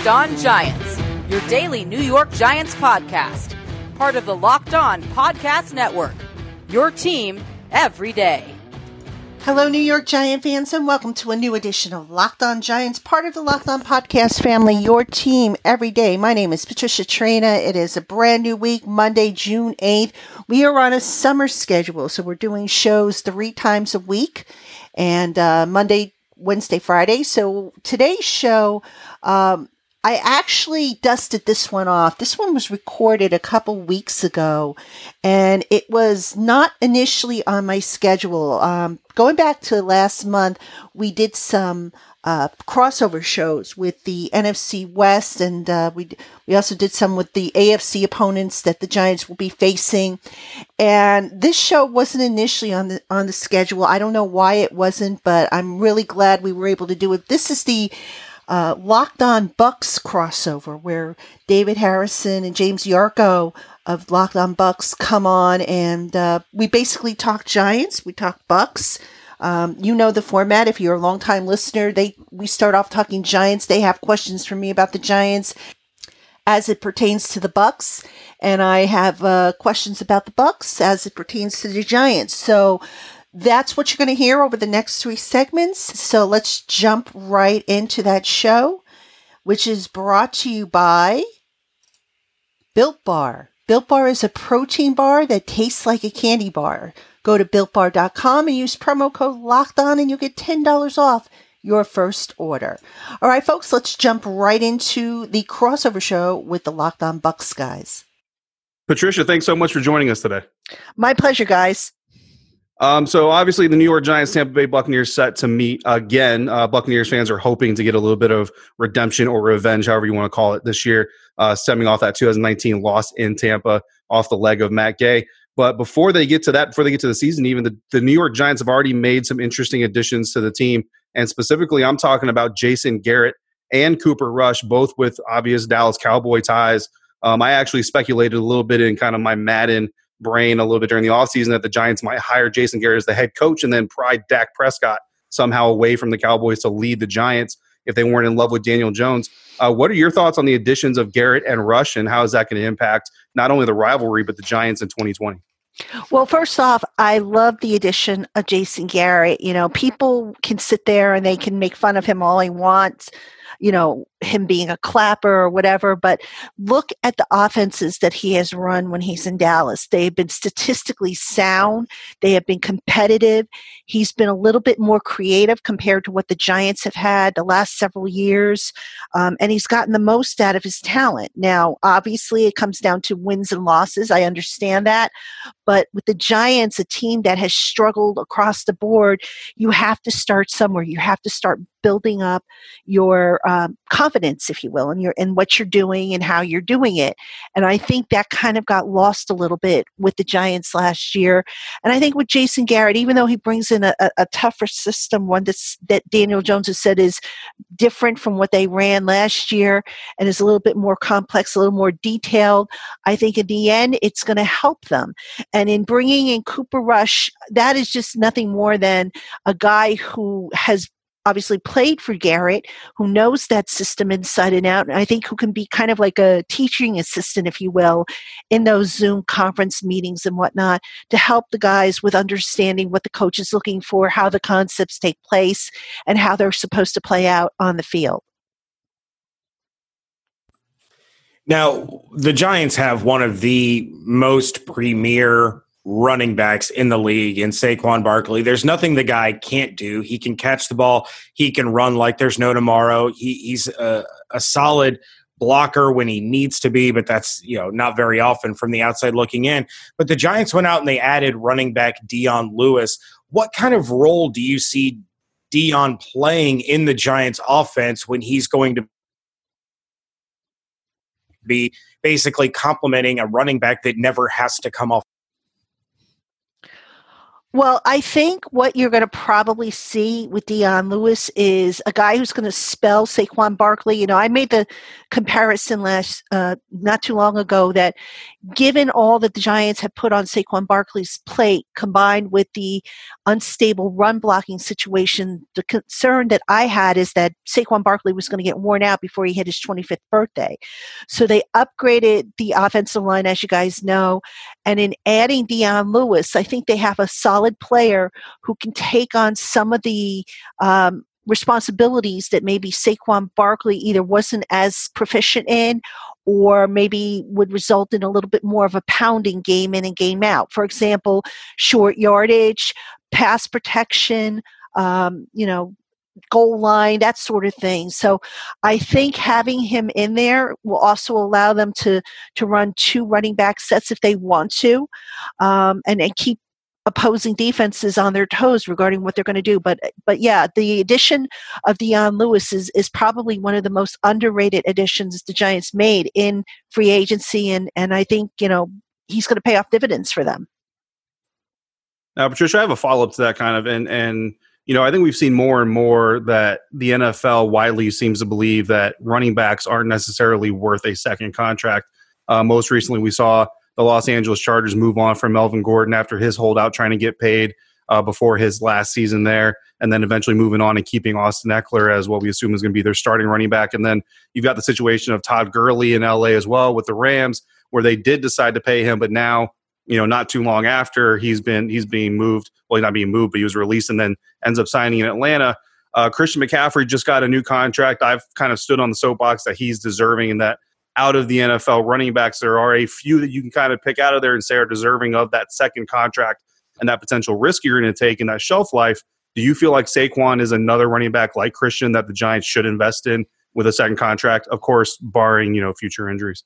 Locked On Giants, your daily New York Giants podcast, part of the Locked On Podcast Network. Your team every day. Hello, New York Giant fans, and welcome to a new edition of Locked On Giants, part of the Locked On Podcast family, your team every day. My name is Patricia Traina. It is a brand new week, Monday, June 8th. We are on a summer schedule, so we're doing shows three times a week, and uh, Monday, Wednesday, Friday. So today's show, um, I actually dusted this one off. This one was recorded a couple weeks ago, and it was not initially on my schedule. Um, going back to last month, we did some uh, crossover shows with the NFC West, and uh, we we also did some with the AFC opponents that the Giants will be facing. And this show wasn't initially on the on the schedule. I don't know why it wasn't, but I'm really glad we were able to do it. This is the uh, Locked On Bucks crossover where David Harrison and James Yarcho of Locked On Bucks come on and uh, we basically talk Giants, we talk Bucks. Um, you know the format. If you're a longtime listener, they we start off talking Giants. They have questions for me about the Giants as it pertains to the Bucks, and I have uh, questions about the Bucks as it pertains to the Giants. So that's what you're going to hear over the next three segments. So let's jump right into that show, which is brought to you by Built Bar. Built Bar is a protein bar that tastes like a candy bar. Go to builtbar.com and use promo code locked on and you'll get $10 off your first order. All right, folks, let's jump right into the crossover show with the Locked On Bucks guys. Patricia, thanks so much for joining us today. My pleasure, guys. Um, so obviously, the New York Giants, Tampa Bay Buccaneers set to meet again. Uh, Buccaneers fans are hoping to get a little bit of redemption or revenge, however you want to call it, this year, uh, stemming off that 2019 loss in Tampa off the leg of Matt Gay. But before they get to that, before they get to the season, even the, the New York Giants have already made some interesting additions to the team. And specifically, I'm talking about Jason Garrett and Cooper Rush, both with obvious Dallas Cowboy ties. Um, I actually speculated a little bit in kind of my Madden brain a little bit during the offseason that the Giants might hire Jason Garrett as the head coach and then pry Dak Prescott somehow away from the Cowboys to lead the Giants if they weren't in love with Daniel Jones. Uh, what are your thoughts on the additions of Garrett and Rush, and how is that going to impact not only the rivalry but the Giants in 2020? Well, first off, I love the addition of Jason Garrett. You know, people can sit there and they can make fun of him all they want you know, him being a clapper or whatever, but look at the offenses that he has run when he's in Dallas. They have been statistically sound, they have been competitive. He's been a little bit more creative compared to what the Giants have had the last several years, um, and he's gotten the most out of his talent. Now, obviously, it comes down to wins and losses. I understand that, but with the Giants, a team that has struggled across the board, you have to start somewhere. You have to start building up your um, confidence, if you will, in your in what you're doing and how you're doing it. And I think that kind of got lost a little bit with the Giants last year. And I think with Jason Garrett, even though he brings in a, a, a tougher system, one that's, that Daniel Jones has said is different from what they ran last year and is a little bit more complex, a little more detailed. I think in the end, it's going to help them. And in bringing in Cooper Rush, that is just nothing more than a guy who has obviously played for Garrett, who knows that system inside and out, and I think who can be kind of like a teaching assistant, if you will, in those Zoom conference meetings and whatnot to help the guys with understanding what the coach is looking for, how the concepts take place, and how they're supposed to play out on the field. Now, the Giants have one of the most premier running backs in the league in Saquon Barkley. There's nothing the guy can't do. He can catch the ball. He can run like there's no tomorrow. He, he's a, a solid blocker when he needs to be, but that's you know not very often from the outside looking in. But the Giants went out and they added running back Dion Lewis. What kind of role do you see Dion playing in the Giants offense when he's going to be basically complementing a running back that never has to come off Well, I think what you're going to probably see with Dion Lewis is a guy who's going to spell Saquon Barkley. You know, I made the comparison last uh, not too long ago that given all that the Giants have put on Saquon Barkley's plate, combined with the unstable run blocking situation, the concern that I had is that Saquon Barkley was going to get worn out before he hit his 25th birthday. So they upgraded the offensive line, as you guys know, and in adding Dion Lewis, I think they have a solid player who can take on some of the um, responsibilities that maybe Saquon Barkley either wasn't as proficient in or maybe would result in a little bit more of a pounding game in and game out. For example, short yardage, pass protection, um, you know, goal line, that sort of thing. So I think having him in there will also allow them to to run two running back sets if they want to, um, and and keep opposing defenses on their toes regarding what they're going to do. But but yeah, the addition of Dion Lewis is is probably one of the most underrated additions the Giants made in free agency, and and I think you know he's going to pay off dividends for them. Now, Patricia, I have a follow up to that kind of, and and you know, I think we've seen more and more that the NFL widely seems to believe that running backs aren't necessarily worth a second contract. Uh, most recently, we saw the Los Angeles Chargers move on from Melvin Gordon after his holdout trying to get paid uh, before his last season there, and then eventually moving on and keeping Austin Ekeler as what we assume is going to be their starting running back. And then you've got the situation of Todd Gurley in LA as well with the Rams, where they did decide to pay him, but now you know not too long after he's been he's being moved well he's not being moved but he was released and then ends up signing in atlanta uh, christian mccaffrey just got a new contract i've kind of stood on the soapbox that he's deserving and that out of the NFL running backs, there are a few that you can kind of pick out of there and say are deserving of that second contract and that potential risk you're going to take in that shelf life. Do you feel like Saquon is another running back like Christian that the Giants should invest in with a second contract? Of course, barring you know future injuries.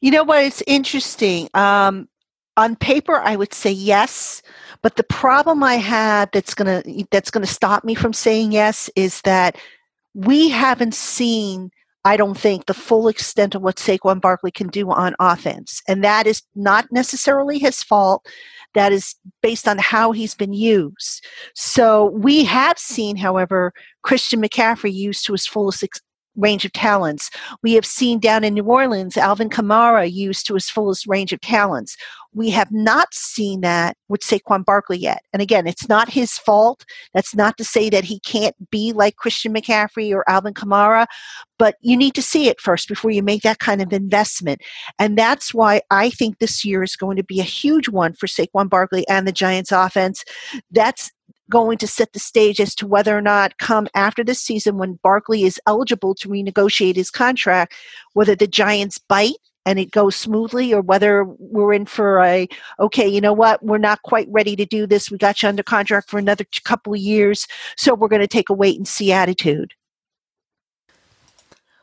You know what? It's interesting. Um, on paper, I would say yes, but the problem I have that's gonna that's gonna stop me from saying yes is that we haven't seen I don't think, the full extent of what Saquon Barkley can do on offense. And that is not necessarily his fault. That is based on how he's been used. So we have seen, however, Christian McCaffrey used to his fullest range of talents. We have seen down in New Orleans Alvin Kamara used to his fullest range of talents. We have not seen that with Saquon Barkley yet. And again, it's not his fault. That's not to say that he can't be like Christian McCaffrey or Alvin Kamara, but you need to see it first before you make that kind of investment. And that's why I think this year is going to be a huge one for Saquon Barkley and the Giants offense. That's going to set the stage as to whether or not come after this season when Barkley is eligible to renegotiate his contract, whether the Giants bite and it goes smoothly or whether we're in for a okay you know what we're not quite ready to do this we got you under contract for another couple of years so we're going to take a wait and see attitude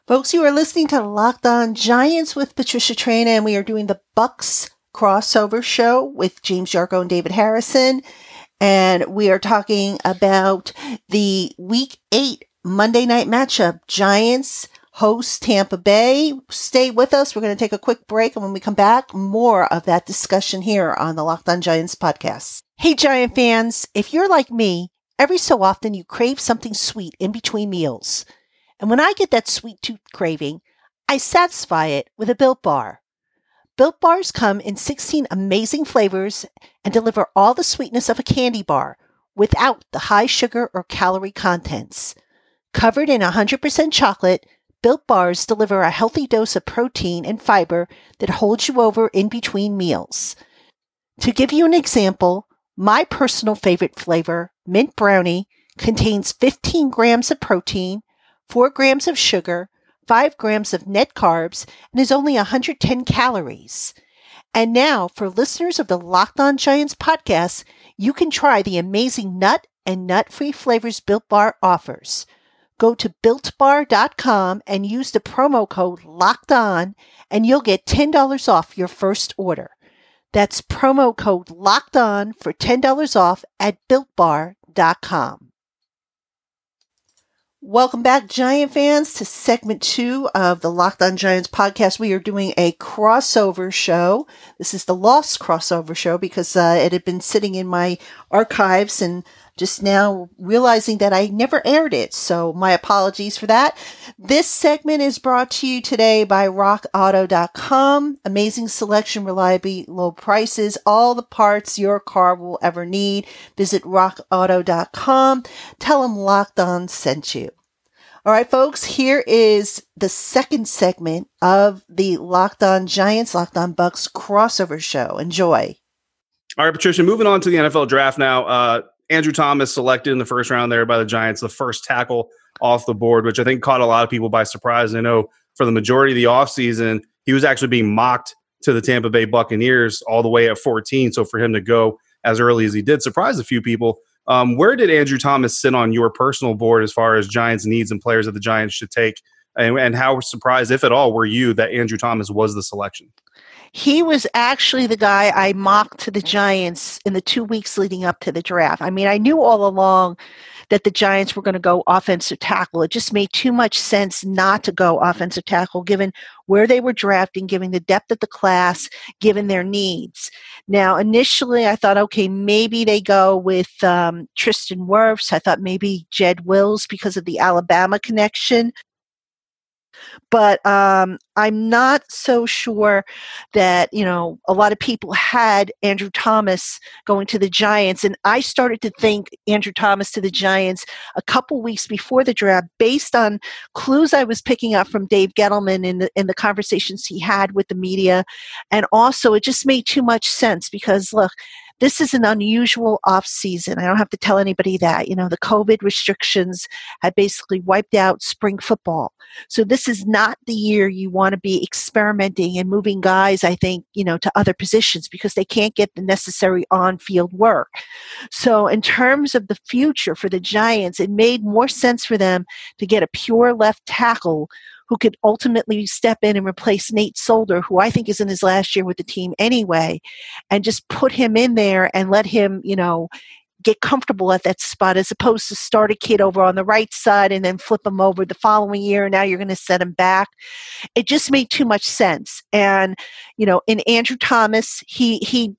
folks you are listening to locked on giants with patricia traina and we are doing the bucks crossover show with james yarcho and david harrison and we are talking about the week eight Monday night matchup. Giants host Tampa Bay. Stay with us. We're going to take a quick break. And when we come back, more of that discussion here on the Locked On Giants podcast. Hey, Giant fans. If you're like me, every so often you crave something sweet in between meals. And when I get that sweet tooth craving, I satisfy it with a Built Bar. Built Bars come in 16 amazing flavors and deliver all the sweetness of a candy bar without the high sugar or calorie contents. Covered in 100% chocolate, Built Bars deliver a healthy dose of protein and fiber that holds you over in between meals. To give you an example, my personal favorite flavor, Mint Brownie, contains 15 grams of protein, 4 grams of sugar, 5 grams of net carbs and is only 110 calories. And now, for listeners of the Locked On Giants podcast, you can try the amazing nut and nut free flavors Built Bar offers. Go to builtbar.com and use the promo code Locked On, and you'll get $10 off your first order. That's promo code Locked On for $10 off at builtbar.com. Welcome back, Giant fans, to segment two of the Locked On Giants podcast. We are doing a crossover show. This is the Lost crossover show because uh, it had been sitting in my archives and just now realizing that I never aired it. So my apologies for that. This segment is brought to you today by rockauto.com. Amazing selection, reliability, low prices, all the parts your car will ever need. Visit rockauto.com. Tell them Locked On sent you. All right, folks, here is the second segment of the Locked On Giants, Locked On Bucks crossover show. Enjoy. All right, Patricia, moving on to the NFL draft now. Uh, Andrew Thomas selected in the first round there by the Giants, the first tackle off the board, which I think caught a lot of people by surprise. I know for the majority of the offseason, he was actually being mocked to the Tampa Bay Buccaneers all the way at 14. So for him to go as early as he did surprised a few people. Um, where did Andrew Thomas sit on your personal board as far as Giants needs and players that the Giants should take? And, and how surprised, if at all, were you that Andrew Thomas was the selection? He was actually the guy I mocked to the Giants in the two weeks leading up to the draft. I mean, I knew all along that the Giants were going to go offensive tackle. It just made too much sense not to go offensive tackle given where they were drafting, given the depth of the class, given their needs. Now, initially, I thought, okay, maybe they go with um, Tristan Wirfs. I thought maybe Jed Wills because of the Alabama connection but um, I'm not so sure that you know a lot of people had Andrew Thomas going to the Giants, and I started to think Andrew Thomas to the Giants a couple weeks before the draft, based on clues I was picking up from Dave Gettleman in the in the conversations he had with the media, and also it just made too much sense because look this is an unusual off season. I don't have to tell anybody that. You know, the COVID restrictions had basically wiped out spring football. So this is not the year you want to be experimenting and moving guys, I think, you know, to other positions because they can't get the necessary on-field work. So in terms of the future for the Giants, it made more sense for them to get a pure left tackle who could ultimately step in and replace Nate Solder, who I think is in his last year with the team anyway, and just put him in there and let him, you know, get comfortable at that spot as opposed to start a kid over on the right side and then flip him over the following year and now you're going to set him back. It just made too much sense and you know in andrew thomas he he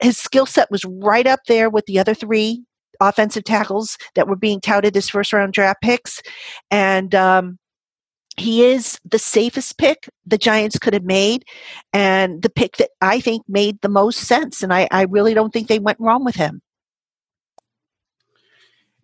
his skill set was right up there with the other three offensive tackles that were being touted as first round draft picks and um, he is the safest pick the Giants could have made, and the pick that I think made the most sense. And I, I really don't think they went wrong with him.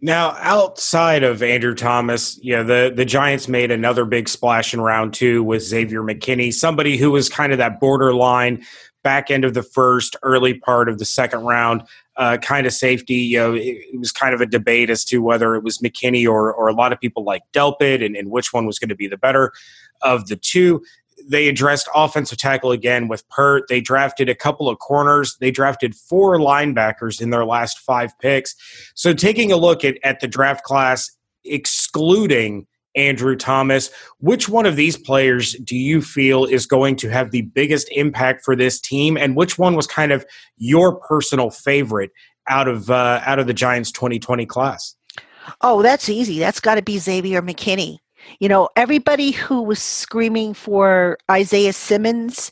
Now, outside of Andrew Thomas, yeah, the, the Giants made another big splash in round two with Xavier McKinney, somebody who was kind of that borderline back end of the first, early part of the second round uh, kind of safety. You know, it, it, was kind of a debate as to whether it was McKinney or, or a lot of people like Delpit and, and which one was going to be the better of the two. They addressed offensive tackle again with Peart. They drafted a couple of corners. They drafted four linebackers in their last five picks. So, taking a look at, at the draft class, excluding Andrew Thomas. Which one of these players do you feel is going to have the biggest impact for this team, and which one was kind of your personal favorite out of uh, out of the Giants 2020 class? Oh, that's easy. That's got to be Xavier McKinney. You know, everybody who was screaming for Isaiah Simmons,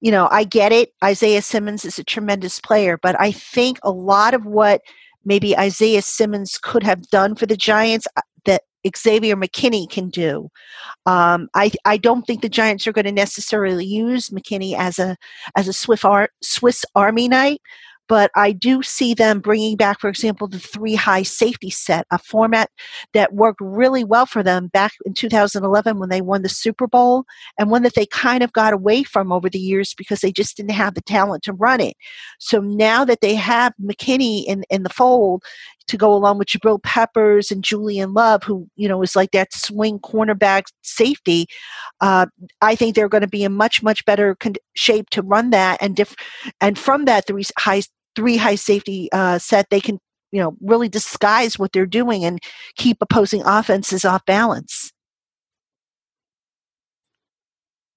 you know, I get it. Isaiah Simmons is a tremendous player, but I think a lot of what maybe Isaiah Simmons could have done for the Giants, Xavier McKinney can do. Um, I, I don't think the Giants are going to necessarily use McKinney as a as a Swiss, Ar- Swiss Army knife, but I do see them bringing back, for example, the three high safety set, a format that worked really well for them back in 2011 when they won the Super Bowl, and one that they kind of got away from over the years because they just didn't have the talent to run it. So now that they have McKinney in, in the fold, to go along with Jabril Peppers and Julian Love, who you know is like that swing cornerback safety. Uh, I think they're going to be in much much better con- shape to run that, and diff- and from that three high three high safety uh, set, they can you know really disguise what they're doing and keep opposing offenses off balance.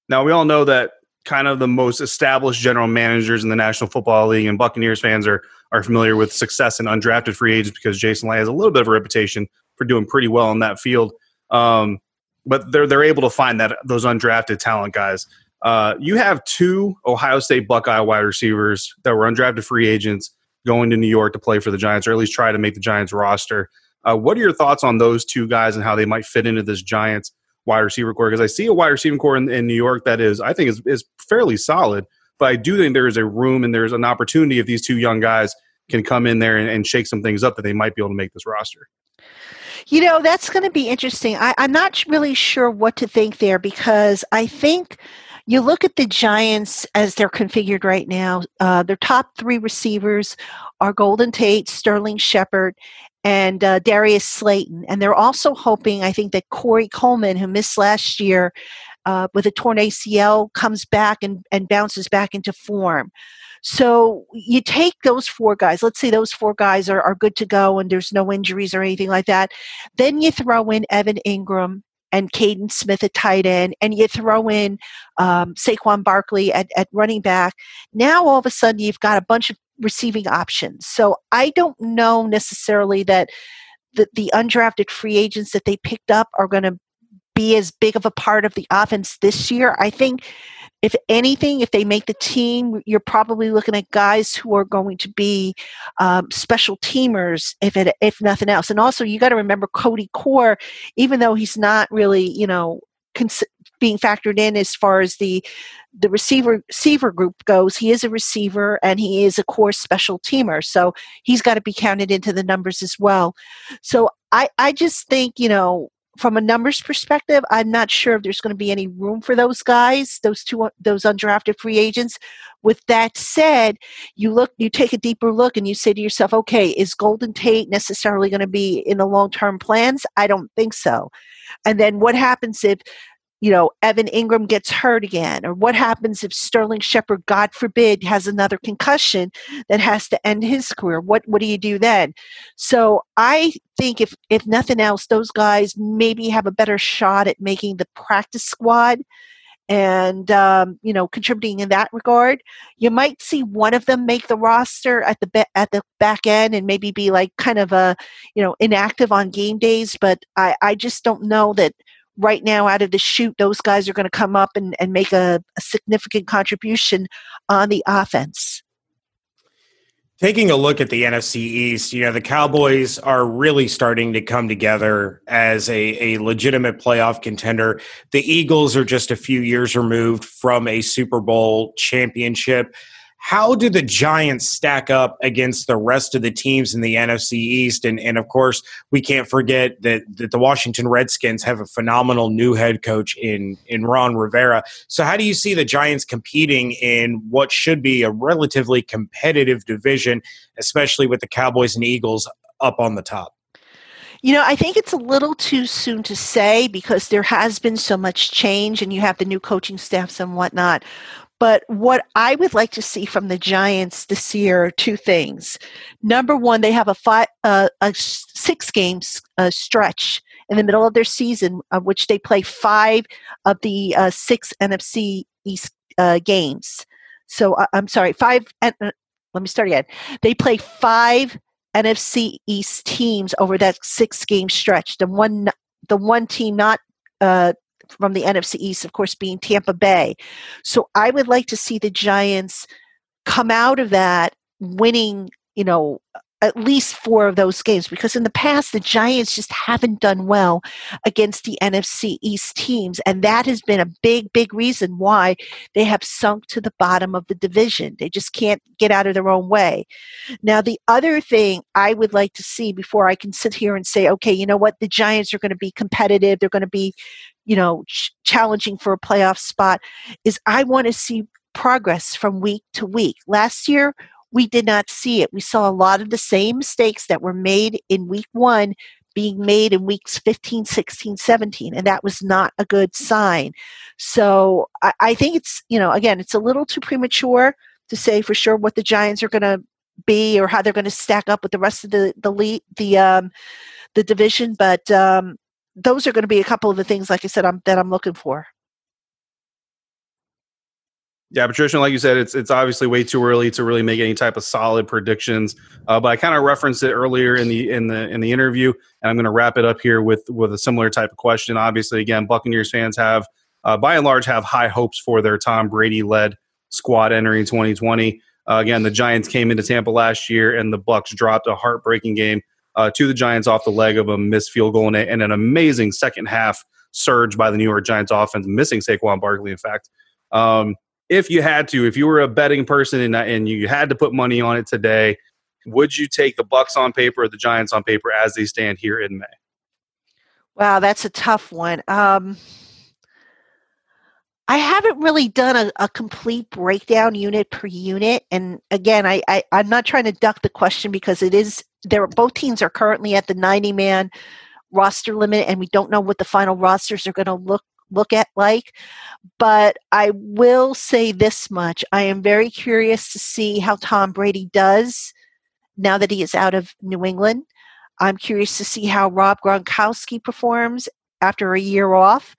Now we all know that kind of the most established general managers in the National Football League, and Buccaneers fans are are familiar with success in undrafted free agents because Jason Licht has a little bit of a reputation for doing pretty well in that field. Um, but they're they're able to find that those undrafted talent guys. Uh, you have two Ohio State Buckeye wide receivers that were undrafted free agents going to New York to play for the Giants, or at least try to make the Giants roster. Uh, what are your thoughts on those two guys and how they might fit into this Giants wide receiver corps? Because I see a wide receiving corps in, in, New York that is, I think, is, is fairly solid. But I do think there is a room and there's an opportunity if these two young guys can come in there and, and shake some things up that they might be able to make this roster. You know, that's going to be interesting. I, I'm not really sure what to think there because I think you look at the Giants as they're configured right now. Uh, their top three receivers are Golden Tate, Sterling Shepard, and uh, Darius Slayton. And they're also hoping, I think, that Corey Coleman, who missed last year uh, with a torn ACL, comes back and, and bounces back into form. So you take those four guys, let's say those four guys are, are good to go and there's no injuries or anything like that. Then you throw in Evan Engram and Kaden Smith at tight end, and you throw in um, Saquon Barkley at, at running back, now all of a sudden you've got a bunch of receiving options. So I don't know necessarily that the, the undrafted free agents that they picked up are going to be as big of a part of the offense this year. I think if anything, if they make the team, you're probably looking at guys who are going to be um, special teamers, if it, if nothing else. And also, you got to remember Cody Core, even though he's not really, you know, cons- being factored in as far as the the receiver receiver group goes. He is a receiver and he is a core special teamer, so he's got to be counted into the numbers as well. So I I just think you know from a numbers perspective, I'm not sure if there's going to be any room for those guys, those two, those undrafted free agents. With that said, you look, you take a deeper look, and you say to yourself, okay, is Golden Tate necessarily going to be in the long-term plans? I don't think so. And then what happens if you know, Evan Engram gets hurt again? Or what happens if Sterling Shepard, God forbid, has another concussion that has to end his career? What what do you do then? So I think if if nothing else, those guys maybe have a better shot at making the practice squad and um, you know contributing in that regard. You might see one of them make the roster at the be- at the back end and maybe be like kind of a you know inactive on game days, but I I just don't know that right now out of the chute, those guys are going to come up and, and make a, a significant contribution on the offense. Taking a look at the NFC East, you know, the Cowboys are really starting to come together as a, a legitimate playoff contender. The Eagles are just a few years removed from a Super Bowl championship. How do the Giants stack up against the rest of the teams in the NFC East? And, and of course, we can't forget that, that the Washington Redskins have a phenomenal new head coach in, in Ron Rivera. So, how do you see the Giants competing in what should be a relatively competitive division, especially with the Cowboys and Eagles up on the top? You know, I think it's a little too soon to say because there has been so much change and you have the new coaching staffs and whatnot. But what I would like to see from the Giants this year are two things. Number one, they have a five, uh, a six games uh, stretch in the middle of their season, of which they play five of the uh, six NFC East uh, games. So uh, I'm sorry, five. Uh, let me start again. They play five NFC East teams over that six game stretch. The one, the one team not uh, from the NFC East, of course, being Tampa Bay. So I would like to see the Giants come out of that winning, you know, at least four of those games because in the past the Giants just haven't done well against the NFC East teams and that has been a big big reason why they have sunk to the bottom of the division. They just can't get out of their own way. Now the other thing I would like to see before I can sit here and say okay you know what? The Giants are going to be competitive. They're going to be you know, ch- challenging for a playoff spot is I want to see progress from week to week. Last year, we did not see it. We saw a lot of the same mistakes that were made in week one being made in weeks 15, 16, 17, and that was not a good sign. So I, I think it's, you know, again, it's a little too premature to say for sure what the Giants are going to be or how they're going to stack up with the rest of the the lead, the um, the division. But um, those are going to be a couple of the things, like I said, I'm, that I'm looking for. Yeah, Patricia, like you said, it's it's obviously way too early to really make any type of solid predictions. Uh, but I kind of referenced it earlier in the in the in the interview, and I'm going to wrap it up here with with a similar type of question. Obviously, again, Buccaneers fans have, uh, by and large, have high hopes for their Tom Brady led squad entering 2020. Uh, again, the Giants came into Tampa last year, and the Bucks dropped a heartbreaking game uh, to the Giants off the leg of a missed field goal and, and an amazing second half surge by the New York Giants offense, missing Saquon Barkley. In fact. Um, if you had to, if you were a betting person and, and you had to put money on it today, would you take the Bucks on paper or the Giants on paper as they stand here in May? Wow, that's a tough one. Um, I haven't really done a, a, complete breakdown unit per unit, and again, I, I I'm not trying to duck the question because it is there. Both teams are currently at the 90 man roster limit, and we don't know what the final rosters are going to look look at like. But I will say this much I am very curious to see how Tom Brady does now that he is out of New England. I'm curious to see how Rob Gronkowski performs after a year off.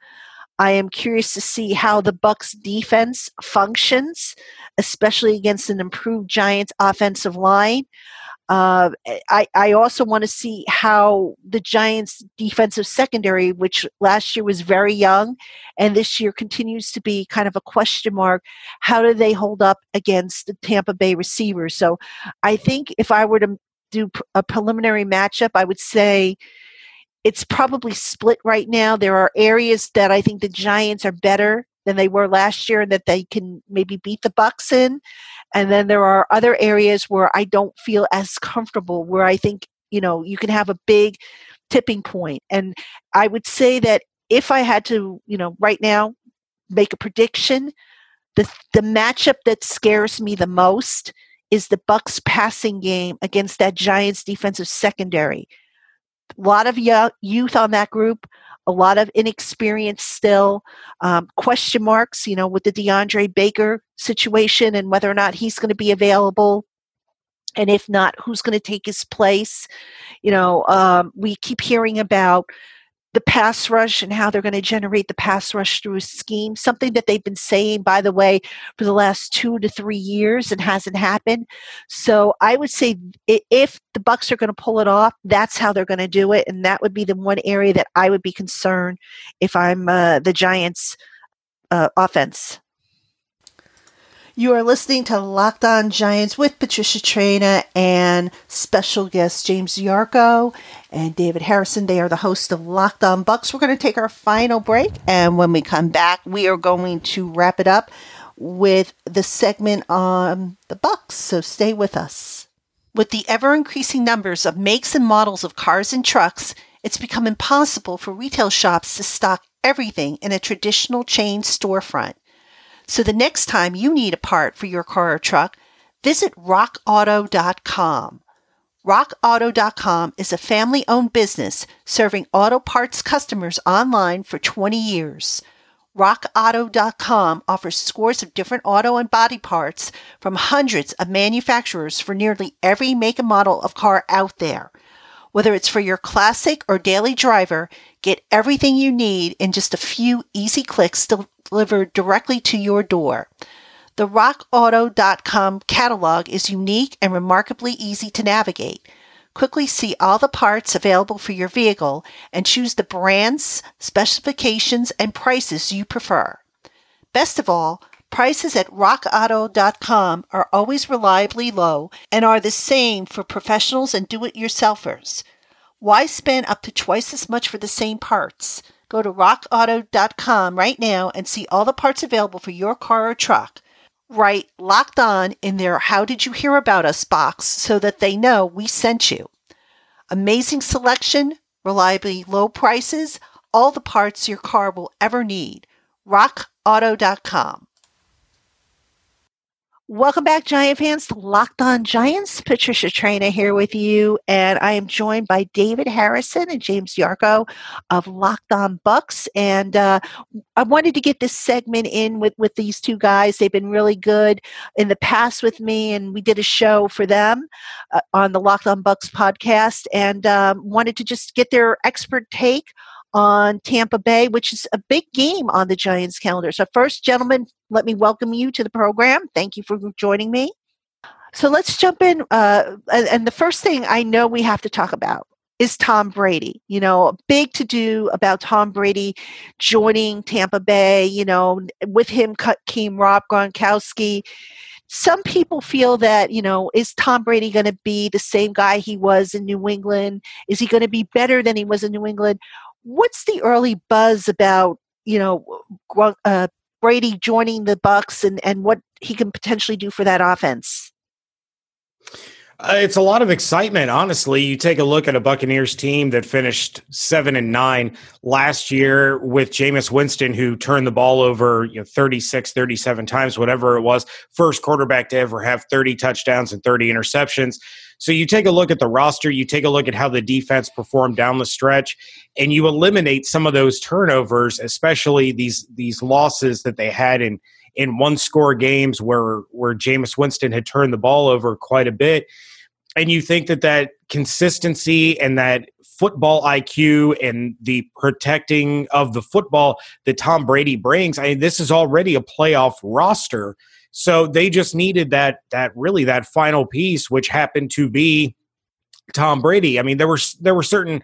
I am curious to see how the Bucks defense functions, especially against an improved Giants offensive line. Uh, I, I also want to see how the Giants' defensive secondary, which last year was very young and this year continues to be kind of a question mark, how do they hold up against the Tampa Bay receivers? So I think if I were to do a preliminary matchup, I would say it's probably split right now. There are areas that I think the Giants are better than they were last year and that they can maybe beat the Bucks in. And then there are other areas where I don't feel as comfortable, where I think, you know, you can have a big tipping point. And I would say that if I had to, you know, right now make a prediction, the the matchup that scares me the most is the Bucks passing game against that Giants defensive secondary. A lot of youth on that group a lot of inexperience still, um, question marks, you know, with the DeAndre Baker situation and whether or not he's going to be available. And if not, who's going to take his place? You know, um, we keep hearing about the pass rush and how they're going to generate the pass rush through a scheme, something that they've been saying, by the way, for the last two to three years and hasn't happened. So I would say if the Bucks are going to pull it off, that's how they're going to do it, and that would be the one area that I would be concerned if I'm uh, the Giants' uh, offense. You are listening to Locked On Giants with Patricia Traina and special guest James Yarcho and David Harrison. They are the host of Locked On Bucs. We're going to take our final break, and when we come back, we are going to wrap it up with the segment on the Bucks. So stay with us. With the ever increasing numbers of makes and models of cars and trucks, it's become impossible for retail shops to stock everything in a traditional chain storefront. So the next time you need a part for your car or truck, visit rockauto.com. RockAuto.com is a family owned business serving auto parts customers online for 20 years. RockAuto.com offers scores of different auto and body parts from hundreds of manufacturers for nearly every make and model of car out there. Whether it's for your classic or daily driver, get everything you need in just a few easy clicks delivered directly to your door. The rockauto.com catalog is unique and remarkably easy to navigate. Quickly see all the parts available for your vehicle and choose the brands, specifications, and prices you prefer. Best of all, prices at rockauto.com are always reliably low and are the same for professionals and do it yourselfers. Why spend up to twice as much for the same parts? Go to rockauto.com right now and see all the parts available for your car or truck. Write locked on in their How Did You Hear About Us box so that they know we sent you. Amazing selection, reliably low prices, all the parts your car will ever need. RockAuto.com. Welcome back, Giant fans, to Locked On Giants. Patricia Traina here with you, and I am joined by David Harrison and James Yarcho of Locked On Bucks. And uh, I wanted to get this segment in with with these two guys. They've been really good in the past with me, and we did a show for them uh, on the Locked On Bucks podcast, and um, wanted to just get their expert take on Tampa Bay, which is a big game on the Giants calendar. So, first, gentlemen, let me welcome you to the program. Thank you for joining me. So let's jump in. Uh, and the first thing I know we have to talk about is Tom Brady. You know, big to do about Tom Brady joining Tampa Bay. You know, with him came Rob Gronkowski. Some people feel that you know, is Tom Brady going to be the same guy he was in New England? Is he going to be better than he was in New England? What's the early buzz about? You know, uh, Brady joining the Bucks and and what he can potentially do for that offense. Uh, it's a lot of excitement, honestly. You take a look at a Buccaneers team that finished seven and nine last year with Jameis Winston, who turned the ball over you know, 36, 37 times, whatever it was. First quarterback to ever have 30 touchdowns and 30 interceptions. So you take a look at the roster, you take a look at how the defense performed down the stretch, and you eliminate some of those turnovers, especially these these losses that they had in in one score games where where Jameis Winston had turned the ball over quite a bit and you think that that consistency and that football IQ and the protecting of the football that Tom Brady brings, I mean, this is already a playoff roster. So they just needed that that really that final piece, which happened to be Tom Brady. I mean, there were there were certain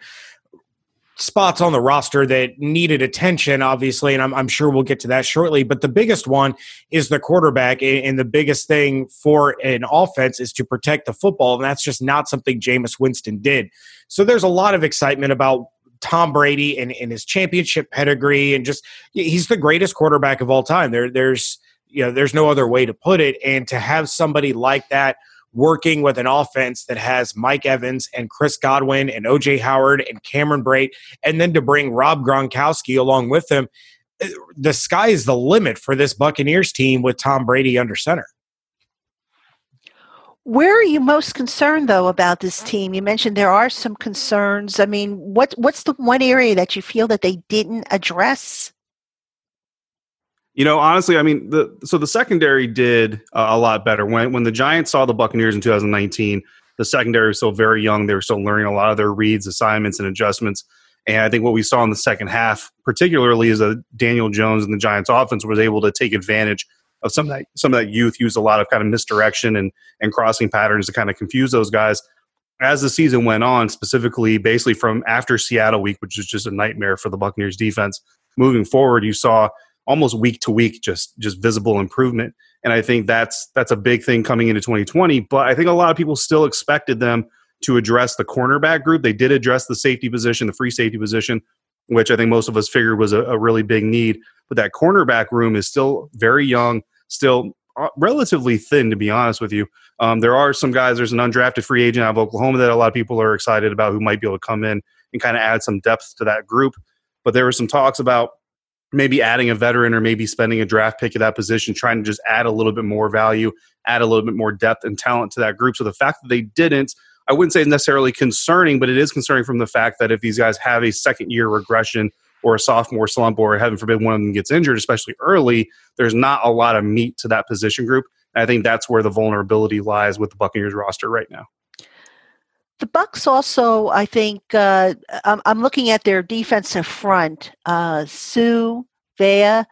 spots on the roster that needed attention, obviously, and I'm, I'm, sure we'll get to that shortly. But the biggest one is the quarterback, and the biggest thing for an offense is to protect the football, and that's just not something Jameis Winston did. So there's a lot of excitement about Tom Brady and, and his championship pedigree, and just he's the greatest quarterback of all time. There, there's you know, there's no other way to put it, and to have somebody like that working with an offense that has Mike Evans and Chris Godwin and OJ Howard and Cameron Brate, and then to bring Rob Gronkowski along with them, eh, the sky is the limit for this Buccaneers team with Tom Brady under center. Where are you most concerned though about this team? You mentioned there are some concerns. I mean, what what's the one area that you feel that they didn't address? You know, honestly, I mean, the so the secondary did uh, a lot better when when the Giants saw the Buccaneers in 2019. The secondary was still very young; they were still learning a lot of their reads, assignments, and adjustments. And I think what we saw in the second half, particularly, is that Daniel Jones and the Giants' offense was able to take advantage of some of that some of that youth, used a lot of kind of misdirection and and crossing patterns to kind of confuse those guys. As the season went on, specifically, basically from after Seattle week, which was just a nightmare for the Buccaneers defense, moving forward, you saw almost week to week just just visible improvement. And i think that's that's a big thing coming into 2020 but i think a lot of people still expected them to address the cornerback group. They did address the safety position the free safety position which i think most of us figured was a, a really big need. But that cornerback room is still very young still uh, relatively thin to be honest with you. Um, there are some guys there's an undrafted free agent out of oklahoma that a lot of people are excited about who might be able to come in and kind of add some depth to that group. But there were some talks about maybe adding a veteran or maybe spending a draft pick at that position, trying to just add a little bit more value, add a little bit more depth and talent to that group. So the fact that they didn't, I wouldn't say necessarily concerning, but it is concerning from the fact that if these guys have a second year regression or a sophomore slump, or heaven forbid one of them gets injured, especially early, there's not a lot of meat to that position group. And I think that's where the vulnerability lies with the Buccaneers roster right now. The Bucks also, I think, uh, I'm, looking at their defensive front. Uh, Suh, Vea,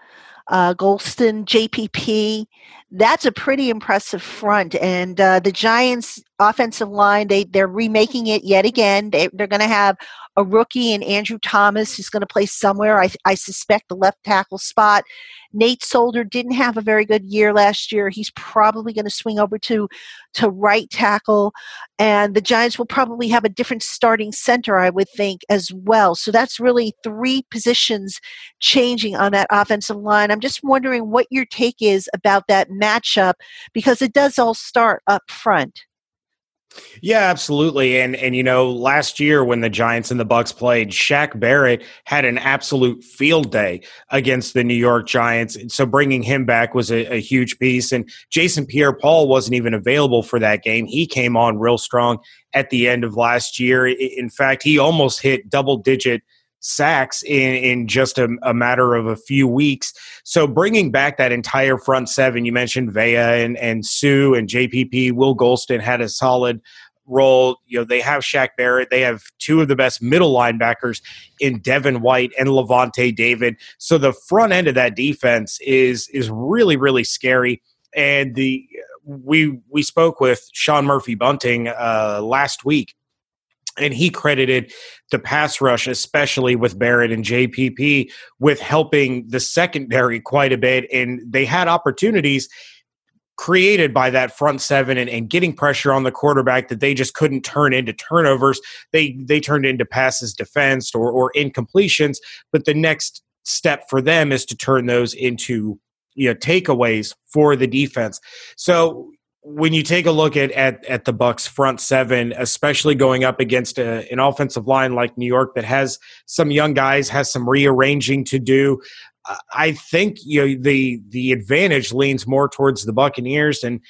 uh, Gholston, JPP. That's a pretty impressive front. And uh, the Giants' offensive line, they, they're remaking it yet again. They, they're going to have a rookie in Andrew Thomas who's going to play somewhere. I, I suspect the left tackle spot. Nate Solder didn't have a very good year last year. He's probably going to swing over to to right tackle, and the Giants will probably have a different starting center, I would think, as well. So that's really three positions changing on that offensive line. I'm just wondering what your take is about that matchup because it does all start up front. Yeah, absolutely. And and you know, last year when the Giants and the Bucks played, Shaq Barrett had an absolute field day against the New York Giants. So bringing him back was a, a huge piece. And Jason Pierre-Paul wasn't even available for that game. He came on real strong at the end of last year. In fact, he almost hit double digit sacks in, in just a, a, matter of a few weeks. So bringing back that entire front seven, you mentioned Vea and, and Suh and JPP, Will Gholston had a solid role. You know, they have Shaq Barrett. They have two of the best middle linebackers in Devin White and Lavonte David. So the front end of that defense is is really really scary. And the we we spoke with Sean Murphy Bunting uh, last week and he credited the pass rush, especially with Barrett and JPP, with helping the secondary quite a bit. And they had opportunities created by that front seven and, and, getting pressure on the quarterback that they just couldn't turn into turnovers. They they turned into passes defensed or, or incompletions. But the next step for them is to turn those into you know takeaways for the defense. So when you take a look at at, at the Bucks front seven, especially going up against a, an offensive line like New York that has some young guys, has some rearranging to do. I think you know the the advantage leans more towards the Buccaneers and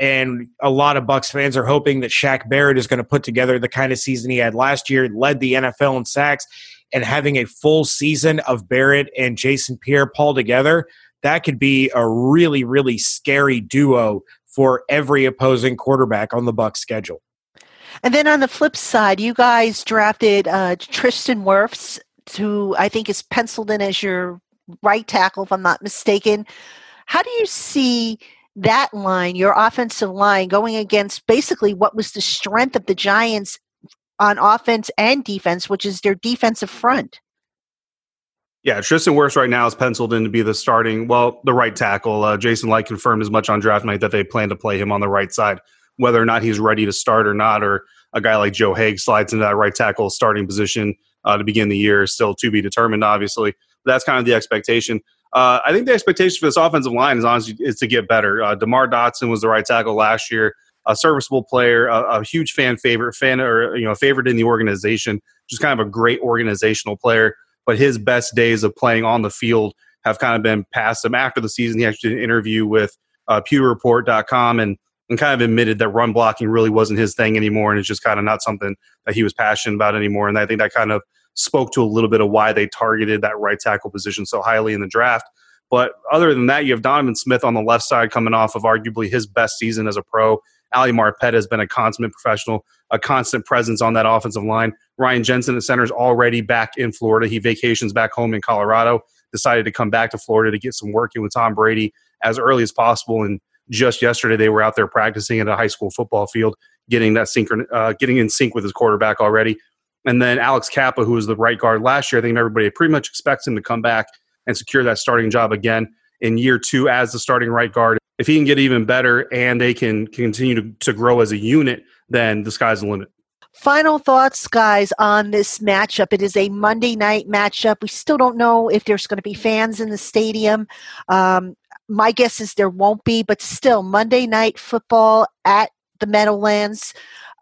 and a lot of Bucks fans are hoping that Shaq Barrett is going to put together the kind of season he had last year, led the NFL in sacks, and having a full season of Barrett and Jason Pierre-Paul together, that could be a really really scary duo for every opposing quarterback on the Buck schedule. And then on the flip side, you guys drafted uh, Tristan Wirfs, who I think is penciled in as your right tackle, if I'm not mistaken. How do you see that line, your offensive line, going against basically what was the strength of the Giants on offense and defense, which is their defensive front? Yeah, Tristan Wirfs right now is penciled in to be the starting, well, the right tackle. Uh, Jason Licht confirmed as much on draft night that they plan to play him on the right side. Whether or not he's ready to start or not, or a guy like Joe Haeg slides into that right tackle starting position uh, to begin the year is still to be determined, obviously. But that's kind of the expectation. Uh, I think the expectation for this offensive line is honestly is to get better. Uh, Demar Dotson was the right tackle last year, a serviceable player, a, a huge fan favorite, fan or you know, favorite in the organization, just kind of a great organizational player but his best days of playing on the field have kind of been past him after the season. He actually did an interview with uh, PewterReport.com and, and kind of admitted that run blocking really wasn't his thing anymore, and it's just kind of not something that he was passionate about anymore. And I think that kind of spoke to a little bit of why they targeted that right tackle position so highly in the draft. But other than that, you have Donovan Smith on the left side coming off of arguably his best season as a pro. Ali Marpet has been a consummate professional, a constant presence on that offensive line. Ryan Jensen, at center, is already back in Florida. He vacations back home in Colorado, decided to come back to Florida to get some work in with Tom Brady as early as possible. And just yesterday, they were out there practicing at a high school football field, getting that synchron- uh, getting in sync with his quarterback already. And then Alex Cappa, who was the right guard last year, I think everybody pretty much expects him to come back and secure that starting job again in year two as the starting right guard if he can get even better and they can continue to, to grow as a unit, then the sky's the limit. Final thoughts, guys, on this matchup. It is a Monday night matchup. We still don't know if there's going to be fans in the stadium. Um, my guess is there won't be, but still, Monday night football at the Meadowlands.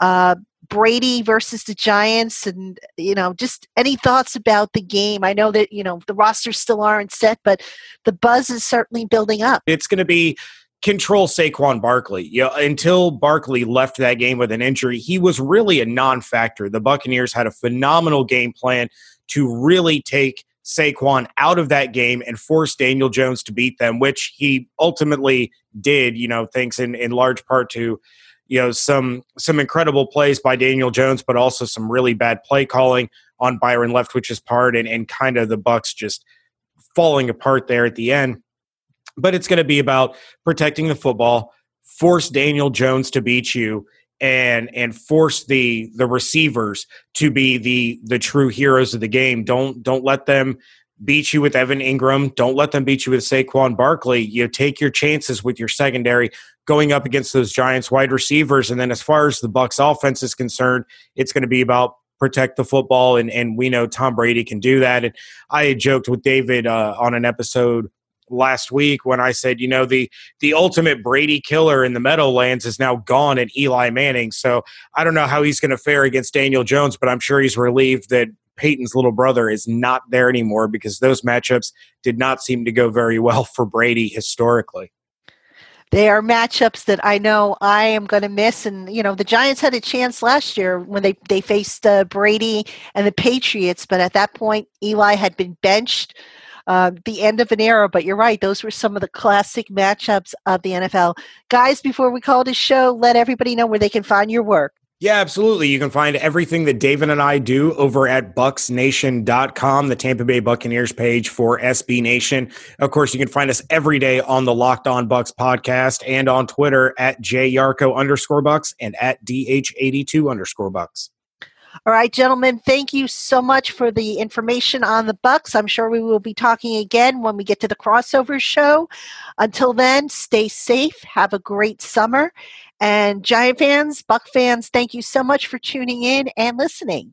Uh, Brady versus the Giants, and you know, just any thoughts about the game? I know that you know the rosters still aren't set, but the buzz is certainly building up. It's going to be control Saquon Barkley. You know, until Barkley left that game with an injury, he was really a non-factor. The Buccaneers had a phenomenal game plan to really take Saquon out of that game and force Daniel Jones to beat them, which he ultimately did, you know, thanks in, in large part to, you know, some some incredible plays by Daniel Jones, but also some really bad play calling on Byron Leftwich's part and, and kind of the Bucks just falling apart there at the end but it's going to be about protecting the football, force Daniel Jones to beat you, and and force the the receivers to be the the true heroes of the game. Don't don't let them beat you with Evan Engram. Don't let them beat you with Saquon Barkley. You take your chances with your secondary going up against those Giants wide receivers. And then as far as the Bucks offense is concerned, it's going to be about protect the football and and we know Tom Brady can do that. And I joked with David uh, on an episode last week when I said, you know, the the ultimate Brady killer in the Meadowlands is now gone in Eli Manning. So I don't know how he's going to fare against Daniel Jones, but I'm sure he's relieved that Peyton's little brother is not there anymore because those matchups did not seem to go very well for Brady historically. They are matchups that I know I am going to miss. And, you know, the Giants had a chance last year when they, they faced uh, Brady and the Patriots, but at that point, Eli had been benched uh, the end of an era. But you're right; those were some of the classic matchups of the NFL. Guys, before we call this show, let everybody know where they can find your work. Yeah, absolutely. You can find everything that David and I do over at bucsnation.com, the Tampa Bay Buccaneers page for SB Nation. Of course, you can find us every day on the Locked On Bucs podcast and on Twitter at jyarcho underscore bucks and at DH82 underscore bucks. All right, gentlemen, thank you so much for the information on the Bucks. I'm sure we will be talking again when we get to the crossover show. Until then, stay safe, have a great summer, and Giant fans, Buck fans, thank you so much for tuning in and listening.